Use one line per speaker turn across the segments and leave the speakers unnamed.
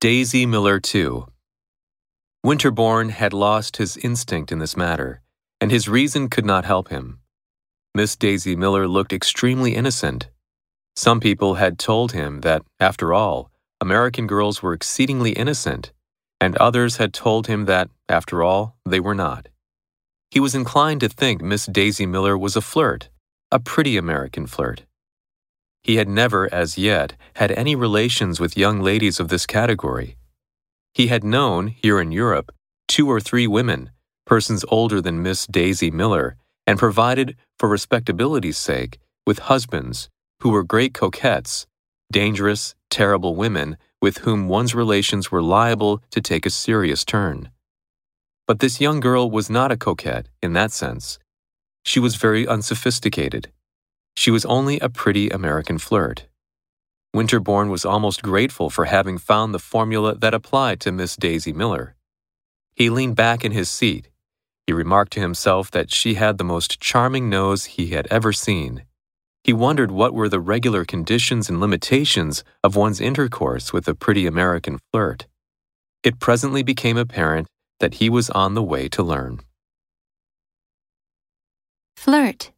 Daisy Miller, two. Winterbourne had lost his instinct in this matter, and his reason could not help him. Miss Daisy Miller looked extremely innocent. Some people had told him that, after all, American girls were exceedingly innocent, and others had told him that, after all, they were not. He was inclined to think Miss Daisy Miller was a flirt, a pretty American flirt. He had never, as yet, had any relations with young ladies of this category. He had known, here in Europe, two or three women, persons older than Miss Daisy Miller, and provided, for respectability's sake, with husbands who were great coquettes, dangerous, terrible women with whom one's relations were liable to take a serious turn. But this young girl was not a coquette in that sense. She was very unsophisticated. She was only a pretty American flirt. Winterbourne was almost grateful for having found the formula that applied to Miss Daisy Miller. He leaned back in his seat. He remarked to himself that she had the most charming nose he had ever seen. He wondered what were the regular conditions and limitations of one's intercourse with a pretty American flirt. It presently became apparent that he was on the way to learn.
Flirt.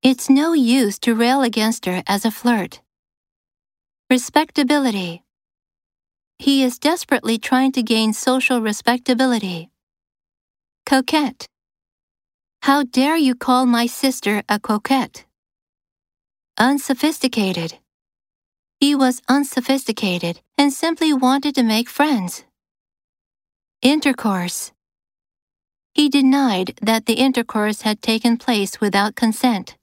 It's no use to rail against her as a flirt. Respectability. He is desperately trying to gain social respectability. Coquette. How dare you call my sister a coquette? Unsophisticated. He was unsophisticated and simply wanted to make friends. Intercourse. He denied that the intercourse had taken place without consent.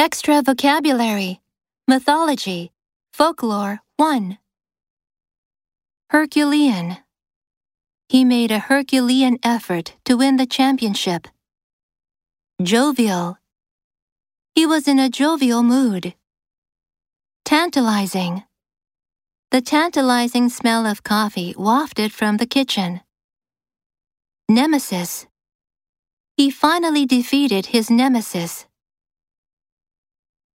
Extra vocabulary, mythology, folklore 1. Herculean. He made a Herculean effort to win the championship. Jovial. He was in a jovial mood. Tantalizing. The tantalizing smell of coffee wafted from the kitchen. Nemesis. He finally defeated his nemesis.